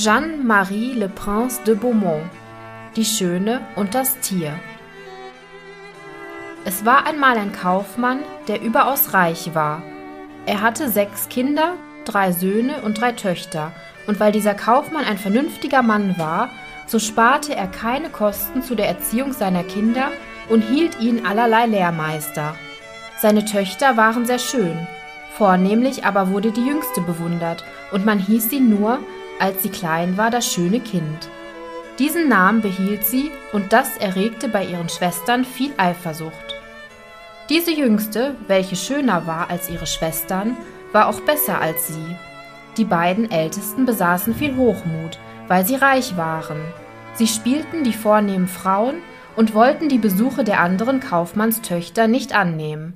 Jeanne-Marie Le Prince de Beaumont Die Schöne und das Tier Es war einmal ein Kaufmann, der überaus reich war. Er hatte sechs Kinder, drei Söhne und drei Töchter, und weil dieser Kaufmann ein vernünftiger Mann war, so sparte er keine Kosten zu der Erziehung seiner Kinder und hielt ihnen allerlei Lehrmeister. Seine Töchter waren sehr schön, vornehmlich aber wurde die jüngste bewundert, und man hieß sie nur als sie klein war, das schöne Kind. Diesen Namen behielt sie und das erregte bei ihren Schwestern viel Eifersucht. Diese jüngste, welche schöner war als ihre Schwestern, war auch besser als sie. Die beiden ältesten besaßen viel Hochmut, weil sie reich waren. Sie spielten die vornehmen Frauen und wollten die Besuche der anderen Kaufmannstöchter nicht annehmen.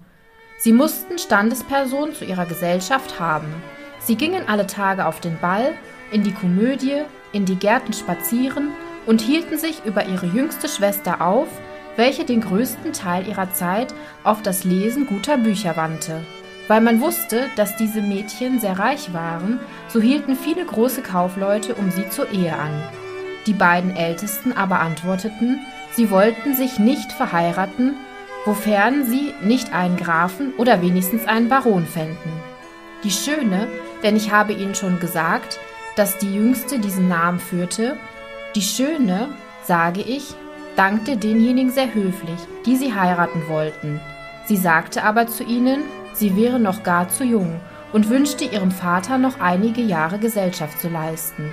Sie mussten Standespersonen zu ihrer Gesellschaft haben. Sie gingen alle Tage auf den Ball in die Komödie, in die Gärten spazieren und hielten sich über ihre jüngste Schwester auf, welche den größten Teil ihrer Zeit auf das Lesen guter Bücher wandte. Weil man wusste, dass diese Mädchen sehr reich waren, so hielten viele große Kaufleute um sie zur Ehe an. Die beiden Ältesten aber antworteten, sie wollten sich nicht verheiraten, wofern sie nicht einen Grafen oder wenigstens einen Baron fänden. Die Schöne, denn ich habe Ihnen schon gesagt, dass die Jüngste diesen Namen führte, die Schöne, sage ich, dankte denjenigen sehr höflich, die sie heiraten wollten. Sie sagte aber zu ihnen, sie wäre noch gar zu jung und wünschte ihrem Vater noch einige Jahre Gesellschaft zu leisten.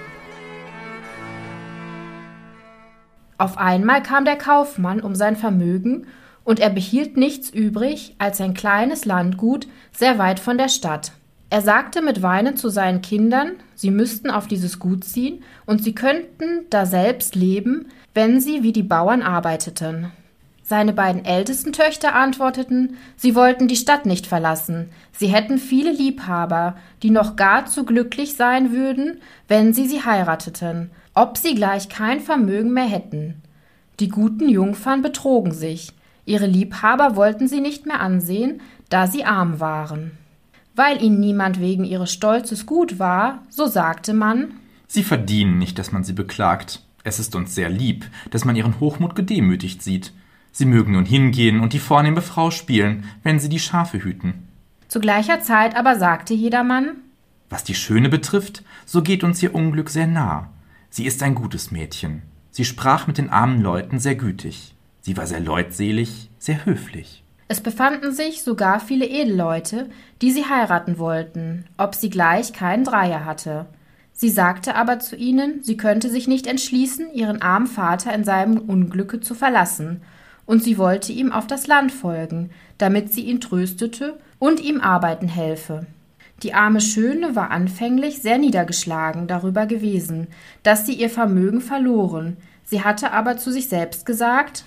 Auf einmal kam der Kaufmann um sein Vermögen, und er behielt nichts übrig als ein kleines Landgut sehr weit von der Stadt. Er sagte mit Weinen zu seinen Kindern, sie müssten auf dieses Gut ziehen und sie könnten daselbst leben, wenn sie wie die Bauern arbeiteten. Seine beiden ältesten Töchter antworteten, sie wollten die Stadt nicht verlassen, sie hätten viele Liebhaber, die noch gar zu glücklich sein würden, wenn sie sie heirateten, ob sie gleich kein Vermögen mehr hätten. Die guten Jungfern betrogen sich, ihre Liebhaber wollten sie nicht mehr ansehen, da sie arm waren. Weil ihnen niemand wegen ihres Stolzes gut war, so sagte man Sie verdienen nicht, dass man sie beklagt. Es ist uns sehr lieb, dass man ihren Hochmut gedemütigt sieht. Sie mögen nun hingehen und die vornehme Frau spielen, wenn sie die Schafe hüten. Zu gleicher Zeit aber sagte jedermann Was die Schöne betrifft, so geht uns ihr Unglück sehr nah. Sie ist ein gutes Mädchen. Sie sprach mit den armen Leuten sehr gütig. Sie war sehr leutselig, sehr höflich. Es befanden sich sogar viele Edelleute, die sie heiraten wollten, ob sie gleich keinen Dreier hatte. Sie sagte aber zu ihnen, sie könnte sich nicht entschließen, ihren armen Vater in seinem Unglücke zu verlassen, und sie wollte ihm auf das Land folgen, damit sie ihn tröstete und ihm arbeiten helfe. Die arme Schöne war anfänglich sehr niedergeschlagen darüber gewesen, dass sie ihr Vermögen verloren, sie hatte aber zu sich selbst gesagt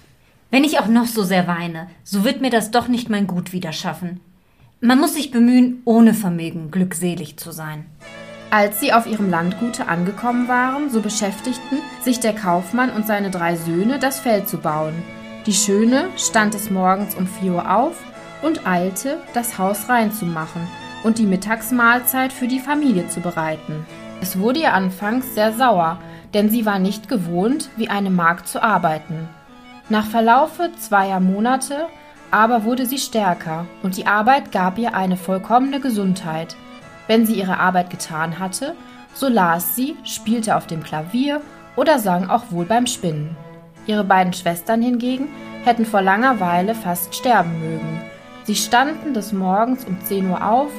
wenn ich auch noch so sehr weine, so wird mir das doch nicht mein Gut wieder schaffen. Man muss sich bemühen, ohne Vermögen glückselig zu sein. Als sie auf ihrem Landgute angekommen waren, so beschäftigten sich der Kaufmann und seine drei Söhne, das Feld zu bauen. Die Schöne stand des Morgens um vier Uhr auf und eilte, das Haus reinzumachen und die Mittagsmahlzeit für die Familie zu bereiten. Es wurde ihr anfangs sehr sauer, denn sie war nicht gewohnt, wie eine Magd zu arbeiten. Nach Verlaufe zweier Monate aber wurde sie stärker und die Arbeit gab ihr eine vollkommene Gesundheit. Wenn sie ihre Arbeit getan hatte, so las sie, spielte auf dem Klavier oder sang auch wohl beim Spinnen. Ihre beiden Schwestern hingegen hätten vor langer Weile fast sterben mögen. Sie standen des Morgens um 10 Uhr auf,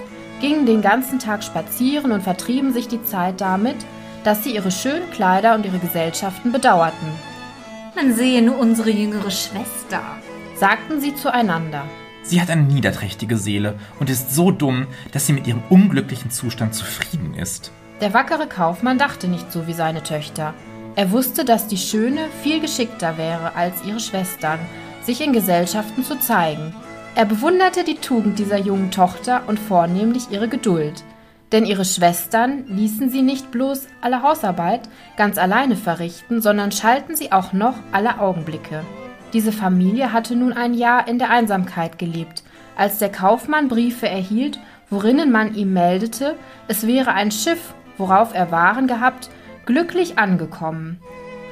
gingen den ganzen Tag spazieren und vertrieben sich die Zeit damit, dass sie ihre schönen Kleider und ihre Gesellschaften bedauerten. Man sehe nur unsere jüngere Schwester, sagten sie zueinander. Sie hat eine niederträchtige Seele und ist so dumm, dass sie mit ihrem unglücklichen Zustand zufrieden ist. Der wackere Kaufmann dachte nicht so wie seine Töchter. Er wusste, dass die Schöne viel geschickter wäre als ihre Schwestern, sich in Gesellschaften zu zeigen. Er bewunderte die Tugend dieser jungen Tochter und vornehmlich ihre Geduld denn ihre Schwestern ließen sie nicht bloß alle Hausarbeit ganz alleine verrichten, sondern schalten sie auch noch alle Augenblicke. Diese Familie hatte nun ein Jahr in der Einsamkeit gelebt, als der Kaufmann Briefe erhielt, worinnen man ihm meldete, es wäre ein Schiff, worauf er Waren gehabt, glücklich angekommen.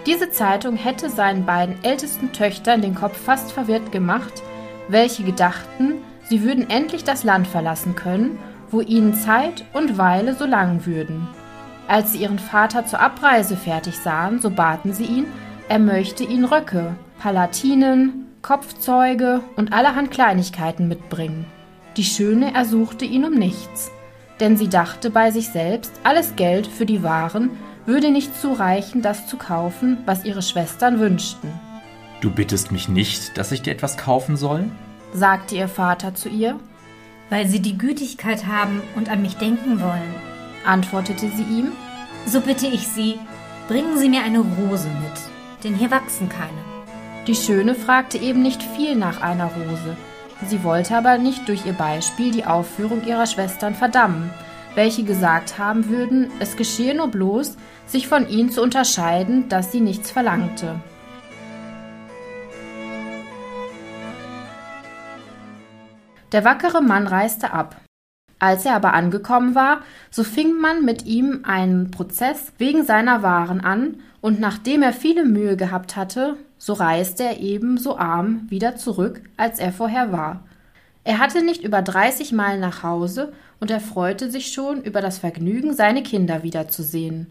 Diese Zeitung hätte seinen beiden ältesten Töchtern den Kopf fast verwirrt gemacht, welche gedachten, sie würden endlich das Land verlassen können, wo ihnen Zeit und Weile so lang würden. Als sie ihren Vater zur Abreise fertig sahen, so baten sie ihn, er möchte ihnen Röcke, Palatinen, Kopfzeuge und allerhand Kleinigkeiten mitbringen. Die Schöne ersuchte ihn um nichts, denn sie dachte bei sich selbst, alles Geld für die Waren würde nicht zureichen, das zu kaufen, was ihre Schwestern wünschten. Du bittest mich nicht, dass ich dir etwas kaufen soll? sagte ihr Vater zu ihr. Weil sie die Gütigkeit haben und an mich denken wollen, antwortete sie ihm. So bitte ich Sie, bringen Sie mir eine Rose mit, denn hier wachsen keine. Die Schöne fragte eben nicht viel nach einer Rose. Sie wollte aber nicht durch ihr Beispiel die Aufführung ihrer Schwestern verdammen, welche gesagt haben würden, es geschehe nur bloß, sich von ihnen zu unterscheiden, dass sie nichts verlangte. Der wackere Mann reiste ab. Als er aber angekommen war, so fing man mit ihm einen Prozess wegen seiner Waren an, und nachdem er viele Mühe gehabt hatte, so reiste er ebenso arm wieder zurück, als er vorher war. Er hatte nicht über dreißig Meilen nach Hause, und er freute sich schon über das Vergnügen, seine Kinder wiederzusehen.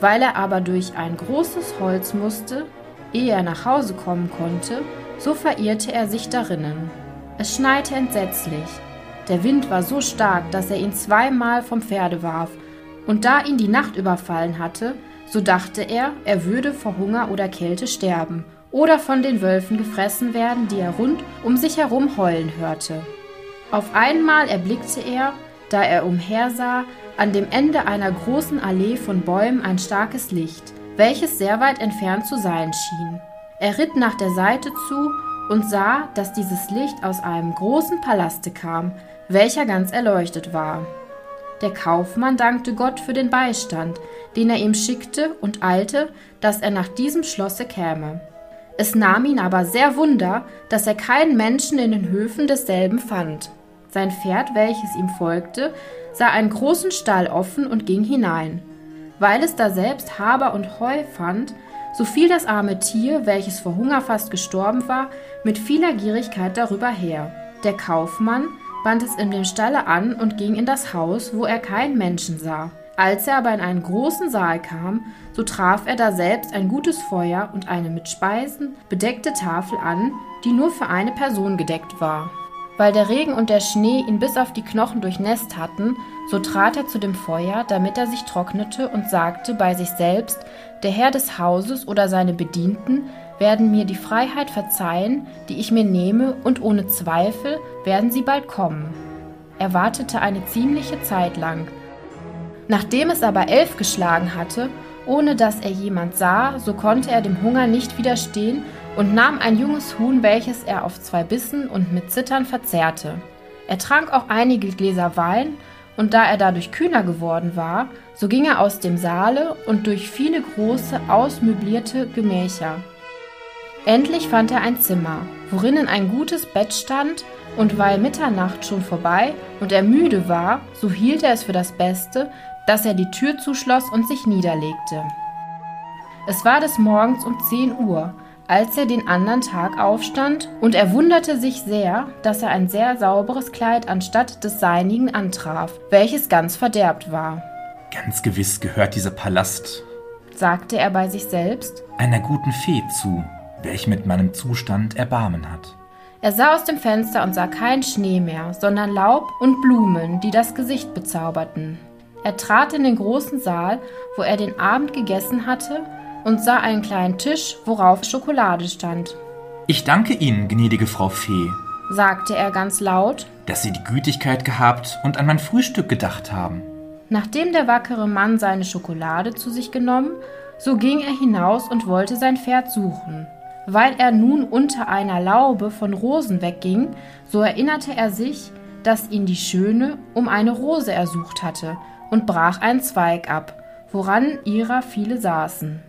Weil er aber durch ein großes Holz musste, ehe er nach Hause kommen konnte, so verirrte er sich darinnen. Es schneite entsetzlich. Der Wind war so stark, dass er ihn zweimal vom Pferde warf, und da ihn die Nacht überfallen hatte, so dachte er, er würde vor Hunger oder Kälte sterben oder von den Wölfen gefressen werden, die er rund um sich herum heulen hörte. Auf einmal erblickte er, da er umhersah, an dem Ende einer großen Allee von Bäumen ein starkes Licht, welches sehr weit entfernt zu sein schien. Er ritt nach der Seite zu und sah, dass dieses Licht aus einem großen Palaste kam, welcher ganz erleuchtet war. Der Kaufmann dankte Gott für den Beistand, den er ihm schickte, und eilte, dass er nach diesem Schlosse käme. Es nahm ihn aber sehr Wunder, dass er keinen Menschen in den Höfen desselben fand. Sein Pferd, welches ihm folgte, sah einen großen Stall offen und ging hinein. Weil es daselbst Haber und Heu fand, so fiel das arme Tier, welches vor Hunger fast gestorben war, mit vieler Gierigkeit darüber her. Der Kaufmann band es in dem Stalle an und ging in das Haus, wo er keinen Menschen sah. Als er aber in einen großen Saal kam, so traf er daselbst ein gutes Feuer und eine mit Speisen bedeckte Tafel an, die nur für eine Person gedeckt war. Weil der Regen und der Schnee ihn bis auf die Knochen durchnässt hatten, so trat er zu dem Feuer, damit er sich trocknete, und sagte bei sich selbst, der Herr des Hauses oder seine Bedienten werden mir die Freiheit verzeihen, die ich mir nehme, und ohne Zweifel werden sie bald kommen. Er wartete eine ziemliche Zeit lang. Nachdem es aber elf geschlagen hatte, ohne dass er jemand sah, so konnte er dem Hunger nicht widerstehen und nahm ein junges Huhn, welches er auf zwei Bissen und mit Zittern verzehrte. Er trank auch einige Gläser Wein, und da er dadurch kühner geworden war, so ging er aus dem Saale und durch viele große, ausmöblierte Gemächer. Endlich fand er ein Zimmer, worinnen ein gutes Bett stand, und weil Mitternacht schon vorbei und er müde war, so hielt er es für das Beste, dass er die Tür zuschloss und sich niederlegte. Es war des Morgens um zehn Uhr, als er den anderen Tag aufstand, und er wunderte sich sehr, dass er ein sehr sauberes Kleid anstatt des seinigen antraf, welches ganz verderbt war. Ganz gewiss gehört dieser Palast, sagte er bei sich selbst, einer guten Fee zu, welche mit meinem Zustand Erbarmen hat. Er sah aus dem Fenster und sah keinen Schnee mehr, sondern Laub und Blumen, die das Gesicht bezauberten. Er trat in den großen Saal, wo er den Abend gegessen hatte, und sah einen kleinen Tisch, worauf Schokolade stand. Ich danke Ihnen, gnädige Frau Fee, sagte er ganz laut, dass Sie die Gütigkeit gehabt und an mein Frühstück gedacht haben. Nachdem der wackere Mann seine Schokolade zu sich genommen, so ging er hinaus und wollte sein Pferd suchen. Weil er nun unter einer Laube von Rosen wegging, so erinnerte er sich, dass ihn die Schöne um eine Rose ersucht hatte, und brach einen Zweig ab, woran ihrer viele saßen.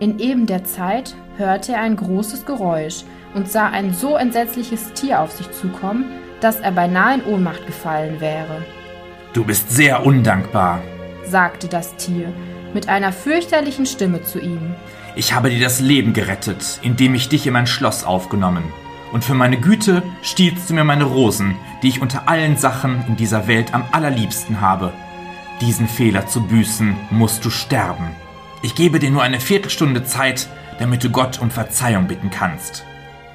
In eben der Zeit hörte er ein großes Geräusch und sah ein so entsetzliches Tier auf sich zukommen, dass er beinahe in Ohnmacht gefallen wäre. Du bist sehr undankbar, sagte das Tier, mit einer fürchterlichen Stimme zu ihm. Ich habe dir das Leben gerettet, indem ich dich in mein Schloss aufgenommen. Und für meine Güte stiehlst du mir meine Rosen, die ich unter allen Sachen in dieser Welt am allerliebsten habe. Diesen Fehler zu büßen, musst du sterben. Ich gebe dir nur eine Viertelstunde Zeit, damit du Gott um Verzeihung bitten kannst.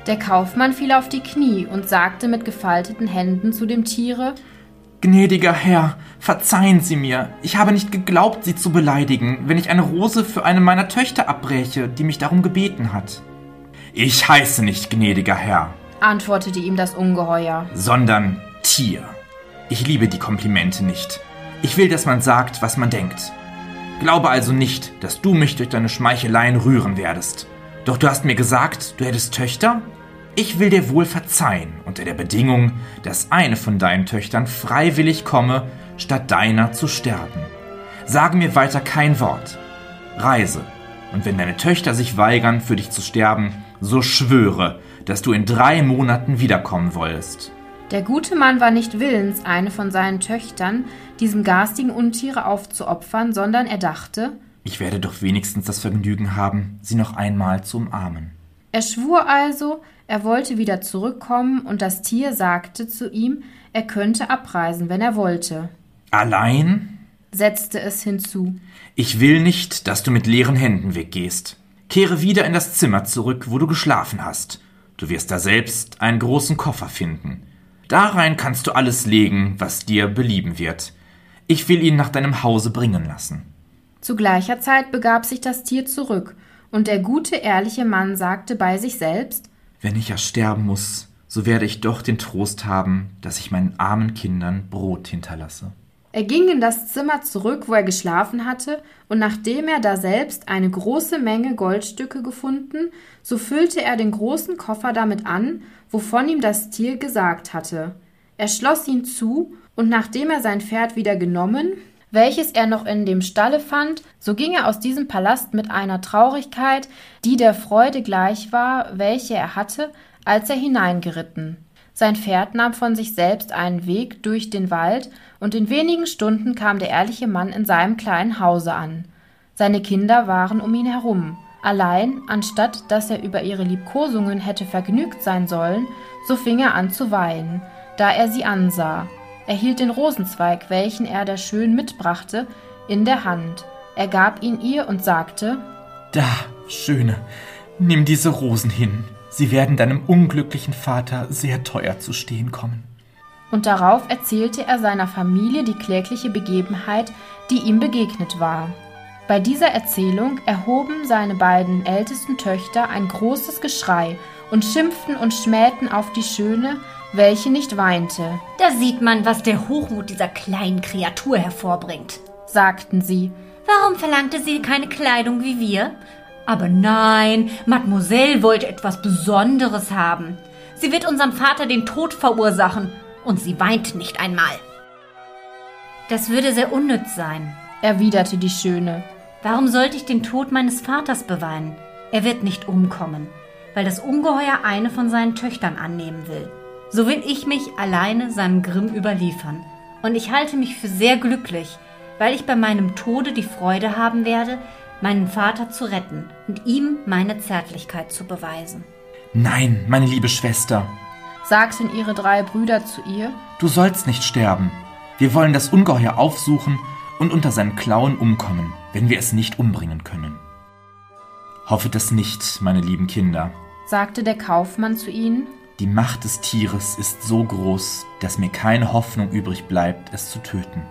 Der Kaufmann fiel auf die Knie und sagte mit gefalteten Händen zu dem Tiere Gnädiger Herr, verzeihen Sie mir, ich habe nicht geglaubt, Sie zu beleidigen, wenn ich eine Rose für eine meiner Töchter abbreche, die mich darum gebeten hat. Ich heiße nicht gnädiger Herr, antwortete ihm das Ungeheuer, sondern Tier. Ich liebe die Komplimente nicht. Ich will, dass man sagt, was man denkt. Glaube also nicht, dass du mich durch deine Schmeicheleien rühren werdest. Doch du hast mir gesagt, du hättest Töchter? Ich will dir wohl verzeihen, unter der Bedingung, dass eine von deinen Töchtern freiwillig komme, statt deiner zu sterben. Sage mir weiter kein Wort. Reise, und wenn deine Töchter sich weigern, für dich zu sterben, so schwöre, dass du in drei Monaten wiederkommen wollest. Der gute Mann war nicht willens, eine von seinen Töchtern diesem garstigen Untiere aufzuopfern, sondern er dachte, ich werde doch wenigstens das Vergnügen haben, sie noch einmal zu umarmen. Er schwur also, er wollte wieder zurückkommen, und das Tier sagte zu ihm, er könnte abreisen, wenn er wollte. Allein? setzte es hinzu. Ich will nicht, dass du mit leeren Händen weggehst. Kehre wieder in das Zimmer zurück, wo du geschlafen hast. Du wirst da selbst einen großen Koffer finden. Darein kannst du alles legen, was dir belieben wird. Ich will ihn nach deinem Hause bringen lassen. Zu gleicher Zeit begab sich das Tier zurück, und der gute, ehrliche Mann sagte bei sich selbst Wenn ich ja sterben muss, so werde ich doch den Trost haben, dass ich meinen armen Kindern Brot hinterlasse. Er ging in das Zimmer zurück, wo er geschlafen hatte, und nachdem er da selbst eine große Menge Goldstücke gefunden, so füllte er den großen Koffer damit an, wovon ihm das Tier gesagt hatte. Er schloss ihn zu, und nachdem er sein Pferd wieder genommen, welches er noch in dem Stalle fand, so ging er aus diesem Palast mit einer Traurigkeit, die der Freude gleich war, welche er hatte, als er hineingeritten. Sein Pferd nahm von sich selbst einen Weg durch den Wald, und in wenigen Stunden kam der ehrliche Mann in seinem kleinen Hause an. Seine Kinder waren um ihn herum. Allein, anstatt dass er über ihre Liebkosungen hätte vergnügt sein sollen, so fing er an zu weinen, da er sie ansah. Er hielt den Rosenzweig, welchen er der Schön mitbrachte, in der Hand. Er gab ihn ihr und sagte Da, Schöne, nimm diese Rosen hin. Sie werden deinem unglücklichen Vater sehr teuer zu stehen kommen. Und darauf erzählte er seiner Familie die klägliche Begebenheit, die ihm begegnet war. Bei dieser Erzählung erhoben seine beiden ältesten Töchter ein großes Geschrei und schimpften und schmähten auf die Schöne, welche nicht weinte. Da sieht man, was der Hochmut dieser kleinen Kreatur hervorbringt, sagten sie. Warum verlangte sie keine Kleidung wie wir? Aber nein, Mademoiselle wollte etwas Besonderes haben. Sie wird unserem Vater den Tod verursachen und sie weint nicht einmal. Das würde sehr unnütz sein, erwiderte die Schöne. Warum sollte ich den Tod meines Vaters beweinen? Er wird nicht umkommen, weil das Ungeheuer eine von seinen Töchtern annehmen will. So will ich mich alleine seinem Grimm überliefern. Und ich halte mich für sehr glücklich, weil ich bei meinem Tode die Freude haben werde, meinen Vater zu retten und ihm meine Zärtlichkeit zu beweisen. Nein, meine liebe Schwester, sagten ihre drei Brüder zu ihr, du sollst nicht sterben. Wir wollen das Ungeheuer aufsuchen und unter seinen Klauen umkommen, wenn wir es nicht umbringen können. Hoffet es nicht, meine lieben Kinder, sagte der Kaufmann zu ihnen. Die Macht des Tieres ist so groß, dass mir keine Hoffnung übrig bleibt, es zu töten.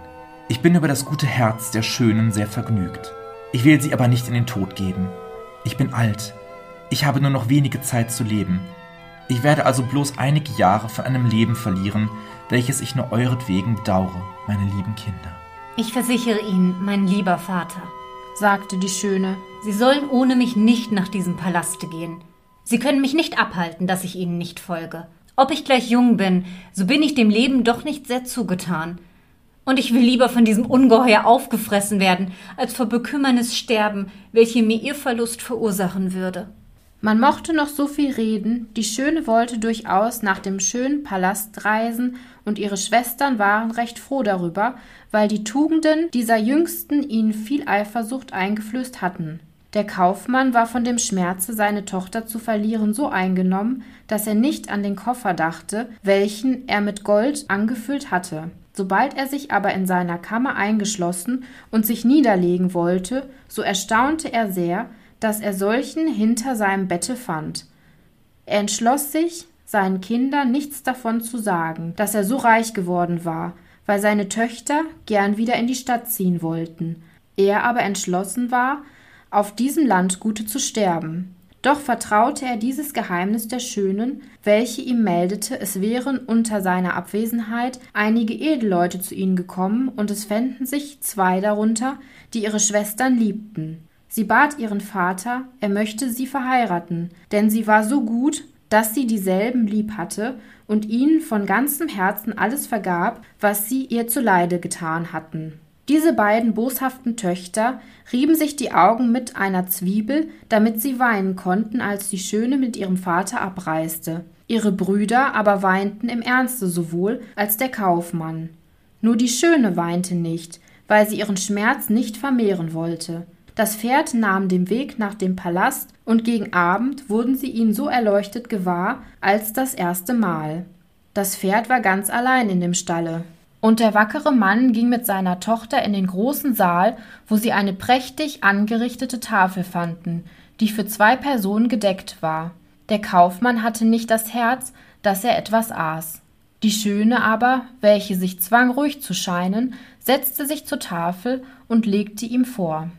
Ich bin über das gute Herz der Schönen sehr vergnügt. Ich will sie aber nicht in den Tod geben. Ich bin alt. Ich habe nur noch wenige Zeit zu leben. Ich werde also bloß einige Jahre von einem Leben verlieren, welches ich nur euretwegen bedauere, meine lieben Kinder. Ich versichere Ihnen, mein lieber Vater, sagte die Schöne, Sie sollen ohne mich nicht nach diesem Palaste gehen. Sie können mich nicht abhalten, dass ich Ihnen nicht folge. Ob ich gleich jung bin, so bin ich dem Leben doch nicht sehr zugetan. Und ich will lieber von diesem Ungeheuer aufgefressen werden, als vor Bekümmernis sterben, welche mir ihr Verlust verursachen würde. Man mochte noch so viel reden, die Schöne wollte durchaus nach dem schönen Palast reisen, und ihre Schwestern waren recht froh darüber, weil die Tugenden dieser Jüngsten ihnen viel Eifersucht eingeflößt hatten. Der Kaufmann war von dem Schmerze, seine Tochter zu verlieren, so eingenommen, dass er nicht an den Koffer dachte, welchen er mit Gold angefüllt hatte. Sobald er sich aber in seiner Kammer eingeschlossen und sich niederlegen wollte, so erstaunte er sehr, dass er solchen hinter seinem Bette fand. Er entschloss sich, seinen Kindern nichts davon zu sagen, dass er so reich geworden war, weil seine Töchter gern wieder in die Stadt ziehen wollten. Er aber entschlossen war, auf diesem Landgute zu sterben. Doch vertraute er dieses Geheimnis der Schönen, welche ihm meldete, es wären unter seiner Abwesenheit einige Edelleute zu ihnen gekommen, und es fänden sich zwei darunter, die ihre Schwestern liebten. Sie bat ihren Vater, er möchte sie verheiraten, denn sie war so gut, dass sie dieselben lieb hatte und ihnen von ganzem Herzen alles vergab, was sie ihr zuleide getan hatten. Diese beiden boshaften Töchter rieben sich die Augen mit einer Zwiebel, damit sie weinen konnten, als die Schöne mit ihrem Vater abreiste. Ihre Brüder aber weinten im Ernste sowohl als der Kaufmann. Nur die Schöne weinte nicht, weil sie ihren Schmerz nicht vermehren wollte. Das Pferd nahm den Weg nach dem Palast, und gegen Abend wurden sie ihn so erleuchtet gewahr als das erste Mal. Das Pferd war ganz allein in dem Stalle. Und der wackere Mann ging mit seiner Tochter in den großen Saal, wo sie eine prächtig angerichtete Tafel fanden, die für zwei Personen gedeckt war. Der Kaufmann hatte nicht das Herz, dass er etwas aß. Die Schöne aber, welche sich zwang, ruhig zu scheinen, setzte sich zur Tafel und legte ihm vor.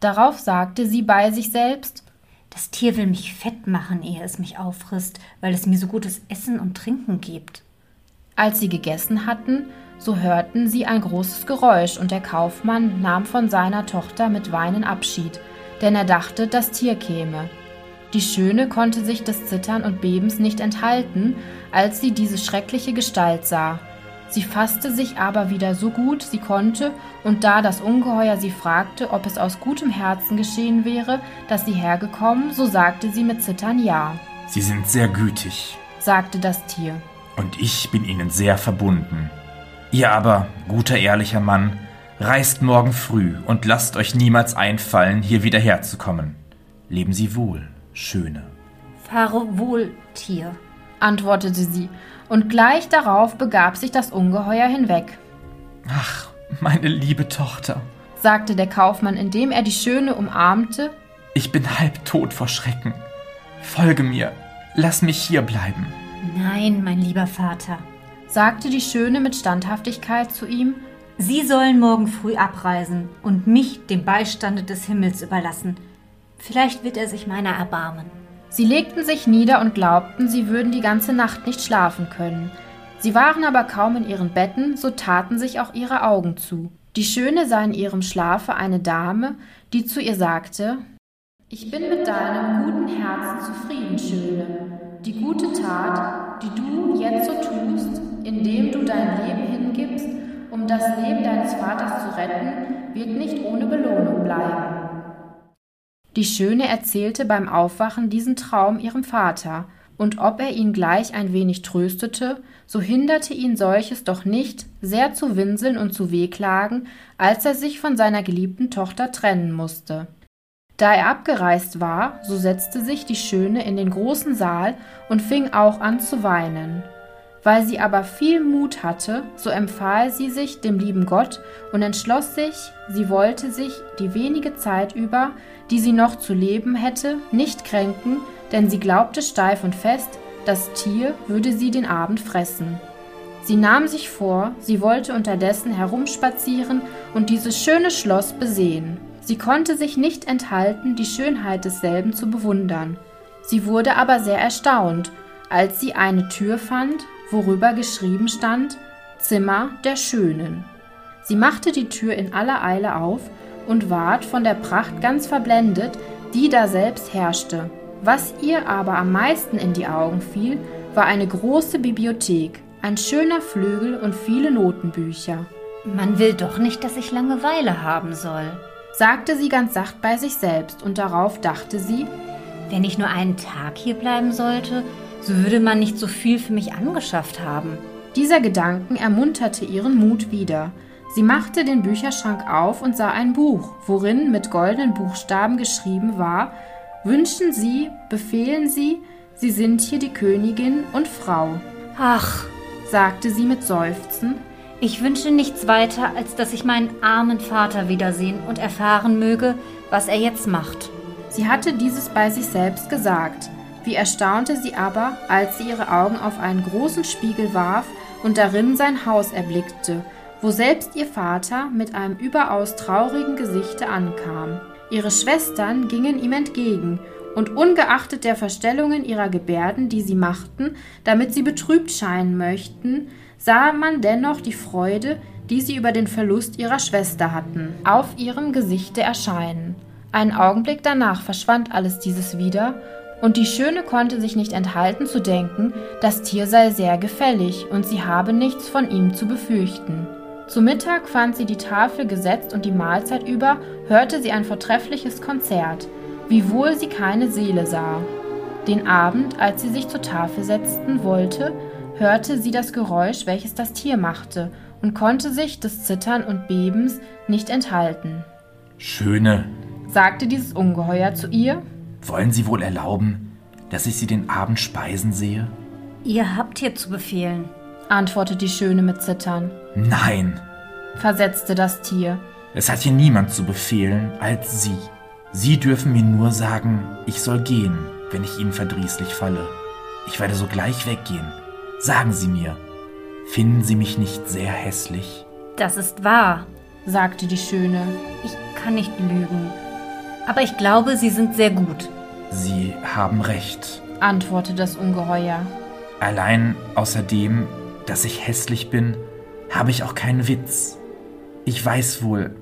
Darauf sagte sie bei sich selbst Das Tier will mich fett machen, ehe es mich auffrisst, weil es mir so gutes Essen und Trinken gibt. Als sie gegessen hatten, so hörten sie ein großes Geräusch, und der Kaufmann nahm von seiner Tochter mit Weinen Abschied, denn er dachte, das Tier käme. Die Schöne konnte sich des Zittern und Bebens nicht enthalten, als sie diese schreckliche Gestalt sah. Sie fasste sich aber wieder so gut sie konnte, und da das Ungeheuer sie fragte, ob es aus gutem Herzen geschehen wäre, dass sie hergekommen, so sagte sie mit Zittern ja. Sie sind sehr gütig, sagte das Tier. Und ich bin ihnen sehr verbunden. Ihr aber, guter ehrlicher Mann, reist morgen früh und lasst euch niemals einfallen, hier wieder herzukommen. Leben Sie wohl, Schöne. Fahre wohl, Tier, antwortete sie, und gleich darauf begab sich das Ungeheuer hinweg. Ach, meine liebe Tochter, sagte der Kaufmann, indem er die Schöne umarmte. Ich bin halb tot vor Schrecken. Folge mir, lass mich hier bleiben. Nein, mein lieber Vater, sagte die Schöne mit Standhaftigkeit zu ihm, Sie sollen morgen früh abreisen und mich dem Beistande des Himmels überlassen. Vielleicht wird er sich meiner erbarmen. Sie legten sich nieder und glaubten, sie würden die ganze Nacht nicht schlafen können. Sie waren aber kaum in ihren Betten, so taten sich auch ihre Augen zu. Die Schöne sah in ihrem Schlafe eine Dame, die zu ihr sagte Ich bin mit deinem guten Herzen zufrieden, Schöne. Die gute Tat, die du jetzt so tust, indem du dein Leben hingibst, um das Leben deines Vaters zu retten, wird nicht ohne Belohnung bleiben. Die Schöne erzählte beim Aufwachen diesen Traum ihrem Vater, und ob er ihn gleich ein wenig tröstete, so hinderte ihn solches doch nicht, sehr zu winseln und zu wehklagen, als er sich von seiner geliebten Tochter trennen musste. Da er abgereist war, so setzte sich die Schöne in den großen Saal und fing auch an zu weinen. Weil sie aber viel Mut hatte, so empfahl sie sich dem lieben Gott und entschloss sich, sie wollte sich die wenige Zeit über, die sie noch zu leben hätte, nicht kränken, denn sie glaubte steif und fest, das Tier würde sie den Abend fressen. Sie nahm sich vor, sie wollte unterdessen herumspazieren und dieses schöne Schloss besehen. Sie konnte sich nicht enthalten, die Schönheit desselben zu bewundern. Sie wurde aber sehr erstaunt, als sie eine Tür fand, worüber geschrieben stand Zimmer der Schönen. Sie machte die Tür in aller Eile auf und ward von der Pracht ganz verblendet, die daselbst herrschte. Was ihr aber am meisten in die Augen fiel, war eine große Bibliothek, ein schöner Flügel und viele Notenbücher. Man will doch nicht, dass ich Langeweile haben soll, sagte sie ganz sacht bei sich selbst, und darauf dachte sie, Wenn ich nur einen Tag hier bleiben sollte, so würde man nicht so viel für mich angeschafft haben. Dieser Gedanken ermunterte ihren Mut wieder. Sie machte den Bücherschrank auf und sah ein Buch, worin mit goldenen Buchstaben geschrieben war Wünschen Sie, befehlen Sie, Sie sind hier die Königin und Frau. Ach, sagte sie mit Seufzen. Ich wünsche nichts weiter, als dass ich meinen armen Vater wiedersehen und erfahren möge, was er jetzt macht. Sie hatte dieses bei sich selbst gesagt. Wie erstaunte sie aber, als sie ihre Augen auf einen großen Spiegel warf und darin sein Haus erblickte, wo selbst ihr Vater mit einem überaus traurigen Gesichte ankam. Ihre Schwestern gingen ihm entgegen, und ungeachtet der Verstellungen ihrer Gebärden, die sie machten, damit sie betrübt scheinen möchten, sah man dennoch die Freude, die sie über den Verlust ihrer Schwester hatten, auf ihrem Gesichte erscheinen. Einen Augenblick danach verschwand alles dieses wieder, und die Schöne konnte sich nicht enthalten zu denken, das Tier sei sehr gefällig und sie habe nichts von ihm zu befürchten. Zu Mittag fand sie die Tafel gesetzt und die Mahlzeit über hörte sie ein vortreffliches Konzert, wiewohl sie keine Seele sah. Den Abend, als sie sich zur Tafel setzten wollte, hörte sie das Geräusch, welches das Tier machte, und konnte sich des Zittern und Bebens nicht enthalten. Schöne, sagte dieses Ungeheuer zu ihr, wollen Sie wohl erlauben, dass ich Sie den Abend speisen sehe? Ihr habt hier zu befehlen, antwortete die Schöne mit Zittern. Nein, versetzte das Tier. Es hat hier niemand zu befehlen als Sie. Sie dürfen mir nur sagen, ich soll gehen, wenn ich Ihnen verdrießlich falle. Ich werde sogleich weggehen. Sagen Sie mir, finden Sie mich nicht sehr hässlich? Das ist wahr, sagte die Schöne. Ich kann nicht lügen. Aber ich glaube, Sie sind sehr gut. Sie haben recht, antwortete das Ungeheuer. Allein außerdem, dass ich hässlich bin, habe ich auch keinen Witz. Ich weiß wohl,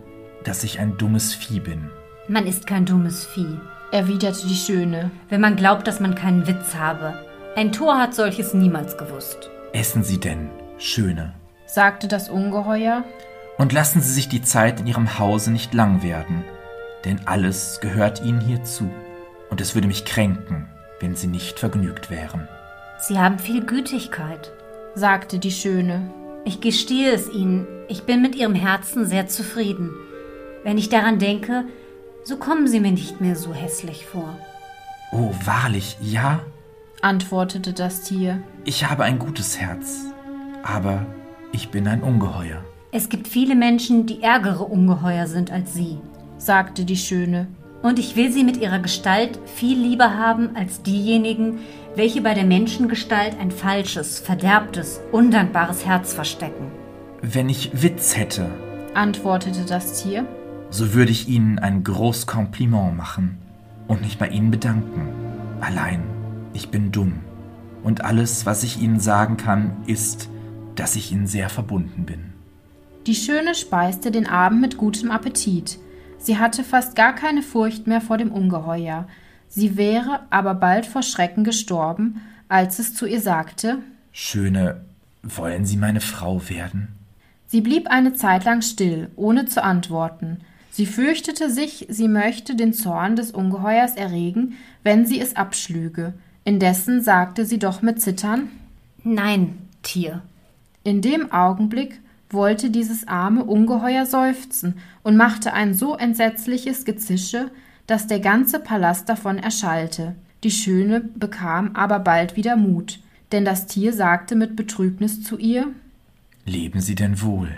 dass ich ein dummes Vieh bin. Man ist kein dummes Vieh, erwiderte die Schöne. Wenn man glaubt, dass man keinen Witz habe. Ein Tor hat solches niemals gewusst. Essen Sie denn, Schöne, sagte das Ungeheuer. Und lassen Sie sich die Zeit in Ihrem Hause nicht lang werden, denn alles gehört Ihnen hierzu. Und es würde mich kränken, wenn Sie nicht vergnügt wären. Sie haben viel Gütigkeit, sagte die Schöne. Ich gestehe es Ihnen, ich bin mit Ihrem Herzen sehr zufrieden. Wenn ich daran denke, so kommen Sie mir nicht mehr so hässlich vor. Oh, wahrlich, ja? Antwortete das Tier. Ich habe ein gutes Herz, aber ich bin ein Ungeheuer. Es gibt viele Menschen, die ärgere Ungeheuer sind als Sie, sagte die Schöne. Und ich will Sie mit Ihrer Gestalt viel lieber haben als diejenigen, welche bei der Menschengestalt ein falsches, verderbtes, undankbares Herz verstecken. Wenn ich Witz hätte, antwortete das Tier, so würde ich Ihnen ein groß Kompliment machen und mich bei Ihnen bedanken. Allein, ich bin dumm. Und alles, was ich Ihnen sagen kann, ist, dass ich Ihnen sehr verbunden bin. Die Schöne speiste den Abend mit gutem Appetit. Sie hatte fast gar keine Furcht mehr vor dem Ungeheuer. Sie wäre aber bald vor Schrecken gestorben, als es zu ihr sagte Schöne, wollen Sie meine Frau werden? Sie blieb eine Zeit lang still, ohne zu antworten. Sie fürchtete sich, sie möchte den Zorn des Ungeheuers erregen, wenn sie es abschlüge. Indessen sagte sie doch mit Zittern Nein, Tier. In dem Augenblick wollte dieses arme Ungeheuer seufzen und machte ein so entsetzliches Gezische, dass der ganze Palast davon erschallte. Die Schöne bekam aber bald wieder Mut, denn das Tier sagte mit Betrübnis zu ihr Leben Sie denn wohl,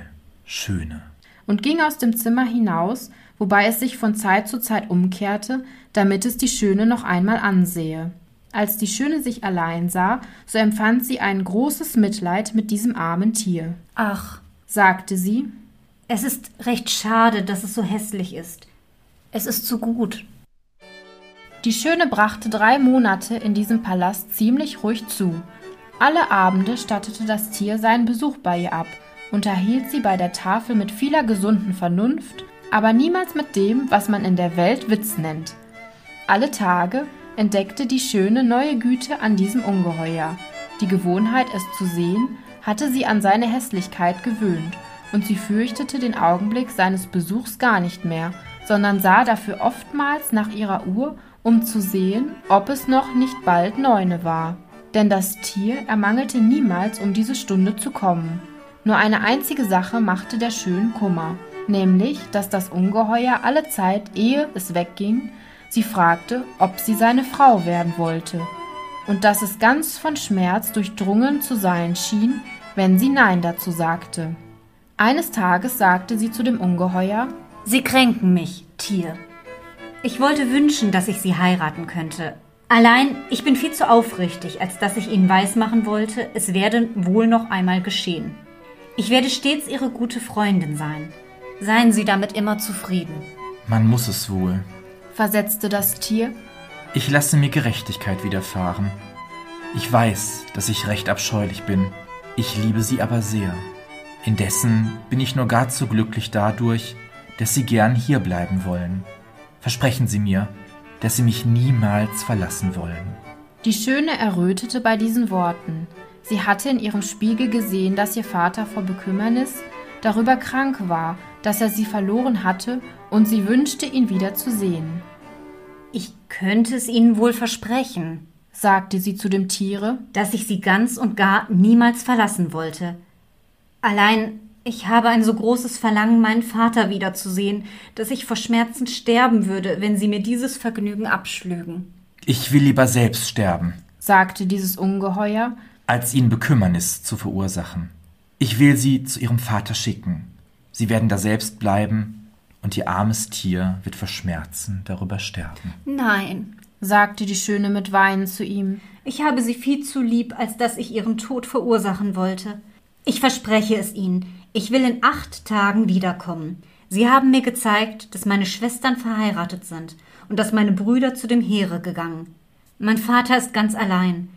Schöne und ging aus dem Zimmer hinaus, wobei es sich von Zeit zu Zeit umkehrte, damit es die Schöne noch einmal ansehe. Als die Schöne sich allein sah, so empfand sie ein großes Mitleid mit diesem armen Tier. Ach, sagte sie, es ist recht schade, dass es so hässlich ist. Es ist zu gut. Die Schöne brachte drei Monate in diesem Palast ziemlich ruhig zu. Alle Abende stattete das Tier seinen Besuch bei ihr ab unterhielt sie bei der Tafel mit vieler gesunden Vernunft, aber niemals mit dem, was man in der Welt Witz nennt. Alle Tage entdeckte die Schöne neue Güte an diesem Ungeheuer. Die Gewohnheit, es zu sehen, hatte sie an seine Hässlichkeit gewöhnt, und sie fürchtete den Augenblick seines Besuchs gar nicht mehr, sondern sah dafür oftmals nach ihrer Uhr um zu sehen, ob es noch nicht bald neune war. Denn das Tier ermangelte niemals, um diese Stunde zu kommen. Nur eine einzige Sache machte der Schönen Kummer, nämlich, dass das Ungeheuer alle Zeit, ehe es wegging, sie fragte, ob sie seine Frau werden wollte, und dass es ganz von Schmerz durchdrungen zu sein schien, wenn sie Nein dazu sagte. Eines Tages sagte sie zu dem Ungeheuer Sie kränken mich, Tier. Ich wollte wünschen, dass ich Sie heiraten könnte. Allein, ich bin viel zu aufrichtig, als dass ich Ihnen weismachen wollte, es werde wohl noch einmal geschehen. Ich werde stets Ihre gute Freundin sein. Seien Sie damit immer zufrieden. Man muss es wohl, versetzte das Tier. Ich lasse mir Gerechtigkeit widerfahren. Ich weiß, dass ich recht abscheulich bin. Ich liebe sie aber sehr. Indessen bin ich nur gar zu glücklich dadurch, dass Sie gern hier bleiben wollen. Versprechen Sie mir, dass Sie mich niemals verlassen wollen. Die Schöne errötete bei diesen Worten. Sie hatte in ihrem Spiegel gesehen, dass ihr Vater vor Bekümmernis darüber krank war, dass er sie verloren hatte, und sie wünschte, ihn wieder zu sehen. Ich könnte es Ihnen wohl versprechen, sagte sie zu dem Tiere, dass ich Sie ganz und gar niemals verlassen wollte. Allein ich habe ein so großes Verlangen, meinen Vater wiederzusehen, dass ich vor Schmerzen sterben würde, wenn Sie mir dieses Vergnügen abschlügen. Ich will lieber selbst sterben, sagte dieses Ungeheuer, als Ihnen Bekümmernis zu verursachen. Ich will Sie zu Ihrem Vater schicken. Sie werden da selbst bleiben, und Ihr armes Tier wird vor Schmerzen darüber sterben. Nein, sagte die Schöne mit Weinen zu ihm. Ich habe Sie viel zu lieb, als dass ich Ihren Tod verursachen wollte. Ich verspreche es Ihnen, ich will in acht Tagen wiederkommen. Sie haben mir gezeigt, dass meine Schwestern verheiratet sind und dass meine Brüder zu dem Heere gegangen. Mein Vater ist ganz allein.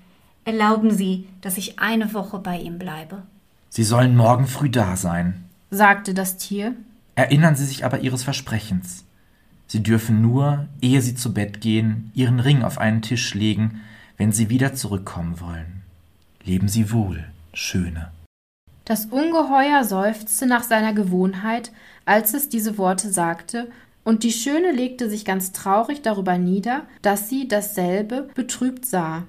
Erlauben Sie, dass ich eine Woche bei ihm bleibe. Sie sollen morgen früh da sein, sagte das Tier. Erinnern Sie sich aber Ihres Versprechens. Sie dürfen nur, ehe Sie zu Bett gehen, Ihren Ring auf einen Tisch legen, wenn Sie wieder zurückkommen wollen. Leben Sie wohl, Schöne. Das Ungeheuer seufzte nach seiner Gewohnheit, als es diese Worte sagte, und die Schöne legte sich ganz traurig darüber nieder, dass sie dasselbe betrübt sah.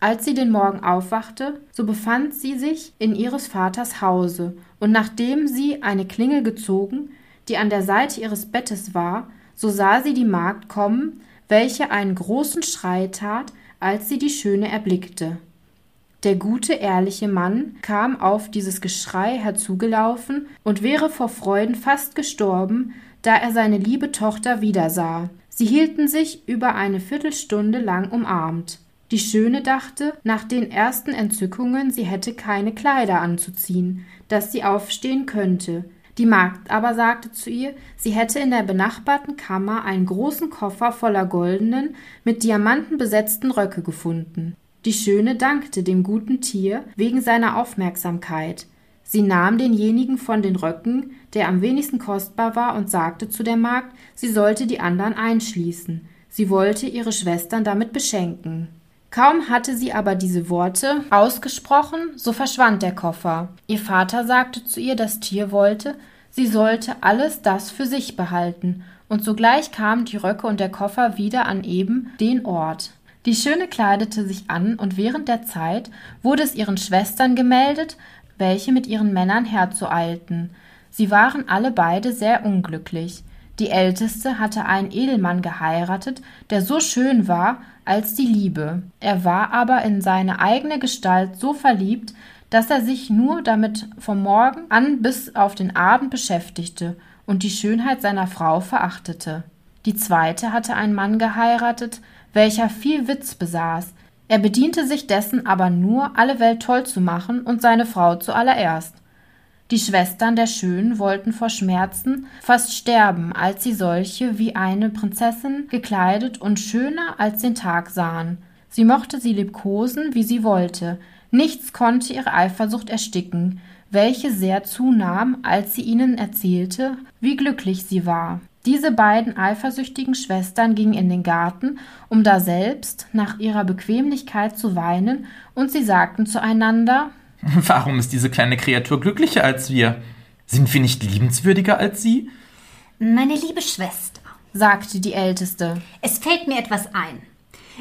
Als sie den Morgen aufwachte, so befand sie sich in ihres Vaters Hause, und nachdem sie eine Klingel gezogen, die an der Seite ihres Bettes war, so sah sie die Magd kommen, welche einen großen Schrei tat, als sie die Schöne erblickte. Der gute, ehrliche Mann kam auf dieses Geschrei herzugelaufen und wäre vor Freuden fast gestorben, da er seine liebe Tochter wiedersah. Sie hielten sich über eine Viertelstunde lang umarmt. Die Schöne dachte nach den ersten Entzückungen, sie hätte keine Kleider anzuziehen, dass sie aufstehen könnte. Die Magd aber sagte zu ihr, sie hätte in der benachbarten Kammer einen großen Koffer voller goldenen, mit Diamanten besetzten Röcke gefunden. Die Schöne dankte dem guten Tier wegen seiner Aufmerksamkeit. Sie nahm denjenigen von den Röcken, der am wenigsten kostbar war, und sagte zu der Magd, sie sollte die anderen einschließen. Sie wollte ihre Schwestern damit beschenken. Kaum hatte sie aber diese Worte ausgesprochen, so verschwand der Koffer. Ihr Vater sagte zu ihr, das Tier wollte, sie sollte alles das für sich behalten, und sogleich kamen die Röcke und der Koffer wieder an eben den Ort. Die Schöne kleidete sich an, und während der Zeit wurde es ihren Schwestern gemeldet, welche mit ihren Männern herzueilten. Sie waren alle beide sehr unglücklich. Die älteste hatte einen Edelmann geheiratet, der so schön war als die Liebe. Er war aber in seine eigene Gestalt so verliebt, dass er sich nur damit vom Morgen an bis auf den Abend beschäftigte und die Schönheit seiner Frau verachtete. Die zweite hatte einen Mann geheiratet, welcher viel Witz besaß. Er bediente sich dessen aber nur, alle Welt toll zu machen und seine Frau zuallererst. Die Schwestern der Schönen wollten vor Schmerzen fast sterben, als sie solche wie eine Prinzessin gekleidet und schöner als den Tag sahen. Sie mochte sie liebkosen, wie sie wollte. Nichts konnte ihre Eifersucht ersticken, welche sehr zunahm, als sie ihnen erzählte, wie glücklich sie war. Diese beiden eifersüchtigen Schwestern gingen in den Garten, um daselbst nach ihrer Bequemlichkeit zu weinen, und sie sagten zueinander Warum ist diese kleine Kreatur glücklicher als wir? Sind wir nicht liebenswürdiger als sie? Meine liebe Schwester, sagte die Älteste. Es fällt mir etwas ein.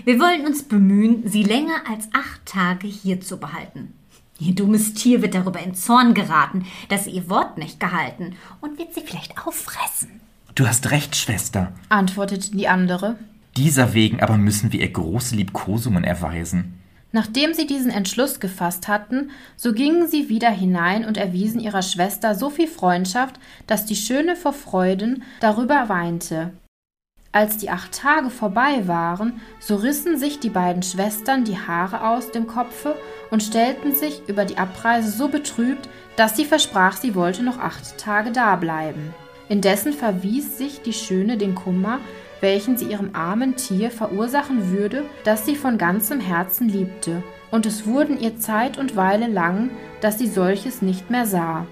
Wir wollen uns bemühen, sie länger als acht Tage hier zu behalten. Ihr dummes Tier wird darüber in Zorn geraten, dass sie ihr Wort nicht gehalten und wird sie vielleicht auffressen. Du hast recht, Schwester, antwortete die andere. Dieser wegen aber müssen wir ihr große Liebkosungen erweisen. Nachdem sie diesen Entschluss gefasst hatten, so gingen sie wieder hinein und erwiesen ihrer Schwester so viel Freundschaft, dass die Schöne vor Freuden darüber weinte. Als die acht Tage vorbei waren, so rissen sich die beiden Schwestern die Haare aus dem Kopfe und stellten sich über die Abreise so betrübt, dass sie versprach, sie wollte noch acht Tage dableiben. Indessen verwies sich die Schöne den Kummer, welchen sie ihrem armen Tier verursachen würde, das sie von ganzem Herzen liebte, und es wurden ihr Zeit und Weile lang, dass sie solches nicht mehr sah.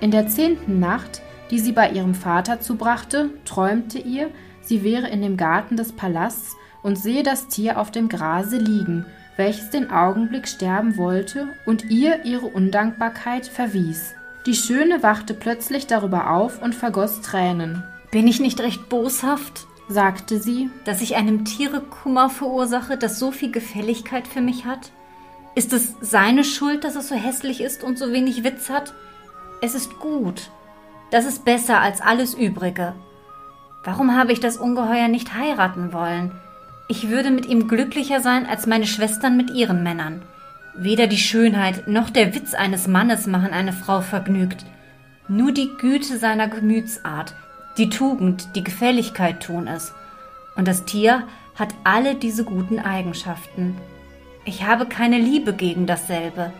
In der zehnten Nacht, die sie bei ihrem Vater zubrachte, träumte ihr, sie wäre in dem Garten des Palasts und sehe das Tier auf dem Grase liegen, welches den Augenblick sterben wollte und ihr ihre Undankbarkeit verwies. Die Schöne wachte plötzlich darüber auf und vergoß Tränen. Bin ich nicht recht boshaft? Sagte sie, dass ich einem Tiere Kummer verursache, das so viel Gefälligkeit für mich hat? Ist es seine Schuld, dass es so hässlich ist und so wenig Witz hat? Es ist gut. Das ist besser als alles Übrige. Warum habe ich das Ungeheuer nicht heiraten wollen? Ich würde mit ihm glücklicher sein als meine Schwestern mit ihren Männern. Weder die Schönheit noch der Witz eines Mannes machen eine Frau vergnügt. Nur die Güte seiner Gemütsart, die Tugend, die Gefälligkeit tun es. Und das Tier hat alle diese guten Eigenschaften. Ich habe keine Liebe gegen dasselbe.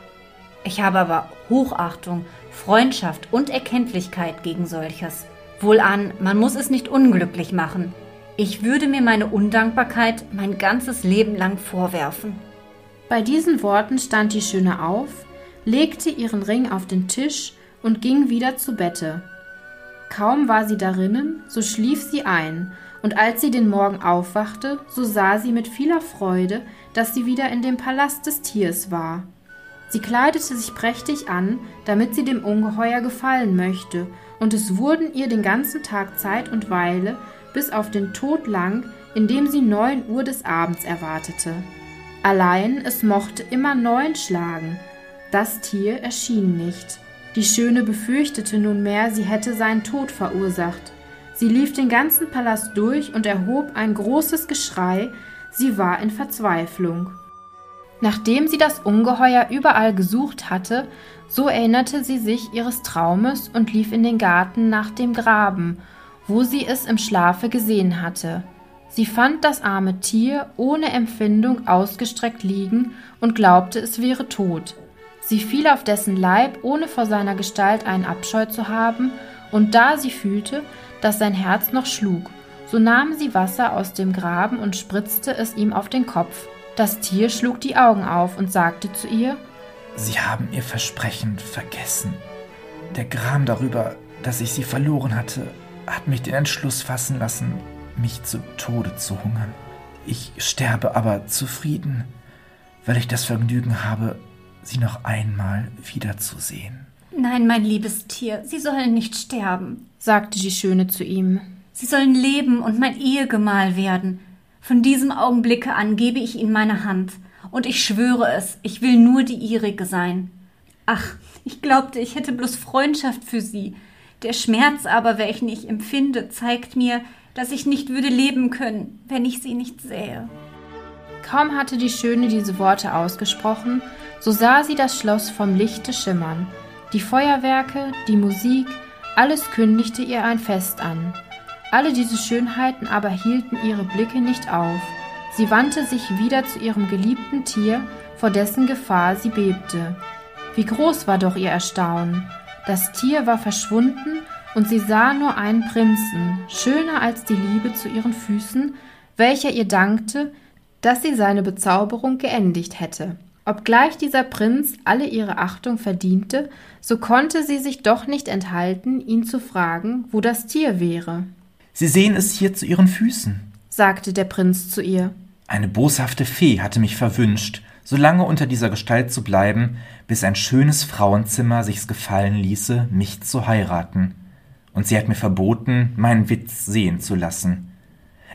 Ich habe aber Hochachtung, Freundschaft und Erkenntlichkeit gegen solches. Wohlan, man muss es nicht unglücklich machen. Ich würde mir meine Undankbarkeit mein ganzes Leben lang vorwerfen. Bei diesen Worten stand die Schöne auf, legte ihren Ring auf den Tisch und ging wieder zu Bette. Kaum war sie darinnen, so schlief sie ein, und als sie den Morgen aufwachte, so sah sie mit vieler Freude, dass sie wieder in dem Palast des Tiers war. Sie kleidete sich prächtig an, damit sie dem Ungeheuer gefallen möchte, und es wurden ihr den ganzen Tag Zeit und Weile, bis auf den Tod lang, indem sie neun Uhr des Abends erwartete. Allein es mochte immer neun schlagen. Das Tier erschien nicht. Die Schöne befürchtete nunmehr, sie hätte seinen Tod verursacht. Sie lief den ganzen Palast durch und erhob ein großes Geschrei, sie war in Verzweiflung. Nachdem sie das Ungeheuer überall gesucht hatte, so erinnerte sie sich ihres Traumes und lief in den Garten nach dem Graben, wo sie es im Schlafe gesehen hatte. Sie fand das arme Tier ohne Empfindung ausgestreckt liegen und glaubte, es wäre tot. Sie fiel auf dessen Leib, ohne vor seiner Gestalt einen Abscheu zu haben, und da sie fühlte, dass sein Herz noch schlug, so nahm sie Wasser aus dem Graben und spritzte es ihm auf den Kopf. Das Tier schlug die Augen auf und sagte zu ihr Sie haben Ihr Versprechen vergessen. Der Gram darüber, dass ich Sie verloren hatte, hat mich den Entschluss fassen lassen, mich zu Tode zu hungern. Ich sterbe aber zufrieden, weil ich das Vergnügen habe, Sie noch einmal wiederzusehen. Nein, mein liebes Tier, Sie sollen nicht sterben, sagte die Schöne zu ihm. Sie sollen leben und mein Ehegemahl werden. Von diesem Augenblicke an gebe ich Ihnen meine Hand, und ich schwöre es, ich will nur die ihrige sein. Ach, ich glaubte, ich hätte bloß Freundschaft für Sie. Der Schmerz aber, welchen ich empfinde, zeigt mir, dass ich nicht würde leben können, wenn ich Sie nicht sähe. Kaum hatte die Schöne diese Worte ausgesprochen, so sah sie das Schloss vom Lichte schimmern. Die Feuerwerke, die Musik, alles kündigte ihr ein Fest an. Alle diese Schönheiten aber hielten ihre Blicke nicht auf. Sie wandte sich wieder zu ihrem geliebten Tier, vor dessen Gefahr sie bebte. Wie groß war doch ihr Erstaunen. Das Tier war verschwunden und sie sah nur einen Prinzen, schöner als die Liebe zu ihren Füßen, welcher ihr dankte, dass sie seine Bezauberung geendigt hätte. Obgleich dieser Prinz alle ihre Achtung verdiente, so konnte sie sich doch nicht enthalten, ihn zu fragen, wo das Tier wäre. Sie sehen es hier zu Ihren Füßen, sagte der Prinz zu ihr. Eine boshafte Fee hatte mich verwünscht, so lange unter dieser Gestalt zu bleiben, bis ein schönes Frauenzimmer sich's gefallen ließe, mich zu heiraten. Und sie hat mir verboten, meinen Witz sehen zu lassen.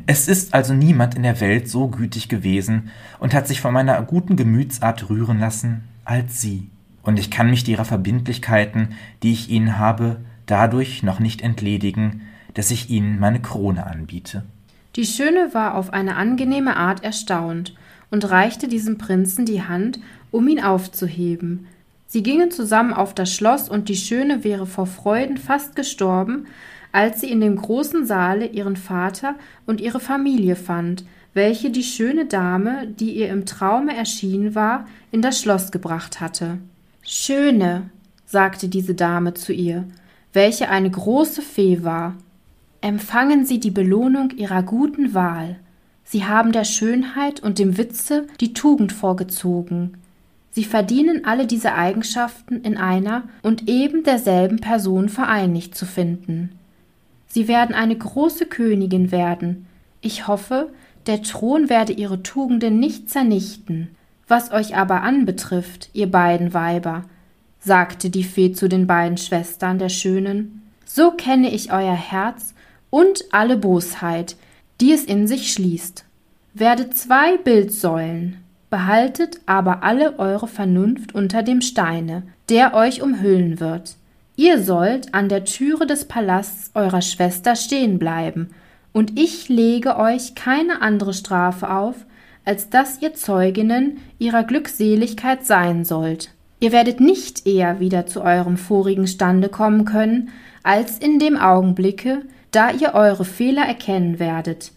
Es ist also niemand in der Welt so gütig gewesen und hat sich von meiner guten Gemütsart rühren lassen als Sie. Und ich kann mich derer Verbindlichkeiten, die ich Ihnen habe, dadurch noch nicht entledigen, dass ich Ihnen meine Krone anbiete. Die Schöne war auf eine angenehme Art erstaunt und reichte diesem Prinzen die Hand, um ihn aufzuheben. Sie gingen zusammen auf das Schloss, und die Schöne wäre vor Freuden fast gestorben, als sie in dem großen Saale ihren Vater und ihre Familie fand, welche die schöne Dame, die ihr im Traume erschienen war, in das Schloss gebracht hatte. Schöne, sagte diese Dame zu ihr, welche eine große Fee war, empfangen Sie die Belohnung Ihrer guten Wahl. Sie haben der Schönheit und dem Witze die Tugend vorgezogen. Sie verdienen alle diese Eigenschaften in einer und eben derselben Person vereinigt zu finden. Sie werden eine große Königin werden. Ich hoffe, der Thron werde ihre Tugenden nicht zernichten. Was euch aber anbetrifft, ihr beiden Weiber, sagte die Fee zu den beiden Schwestern der Schönen, so kenne ich euer Herz und alle Bosheit, die es in sich schließt. Werdet zwei Bildsäulen, behaltet aber alle eure Vernunft unter dem Steine, der euch umhüllen wird. Ihr sollt an der Türe des Palasts eurer Schwester stehen bleiben, und ich lege euch keine andere Strafe auf, als dass ihr Zeuginnen ihrer Glückseligkeit sein sollt. Ihr werdet nicht eher wieder zu eurem vorigen Stande kommen können, als in dem Augenblicke, da ihr eure Fehler erkennen werdet.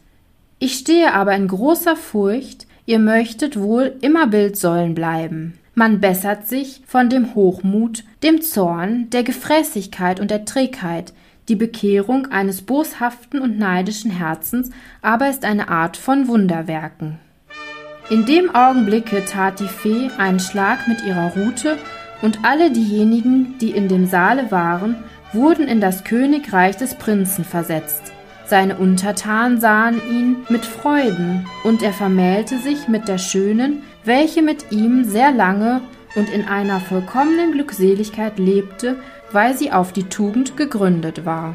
Ich stehe aber in großer Furcht, ihr möchtet wohl immer Bildsäulen bleiben. Man bessert sich von dem Hochmut, dem Zorn, der Gefräßigkeit und der Trägheit. Die Bekehrung eines boshaften und neidischen Herzens aber ist eine Art von Wunderwerken. In dem Augenblicke tat die Fee einen Schlag mit ihrer Rute, und alle diejenigen, die in dem Saale waren, wurden in das Königreich des Prinzen versetzt. Seine Untertanen sahen ihn mit Freuden, und er vermählte sich mit der Schönen, welche mit ihm sehr lange und in einer vollkommenen Glückseligkeit lebte, weil sie auf die Tugend gegründet war.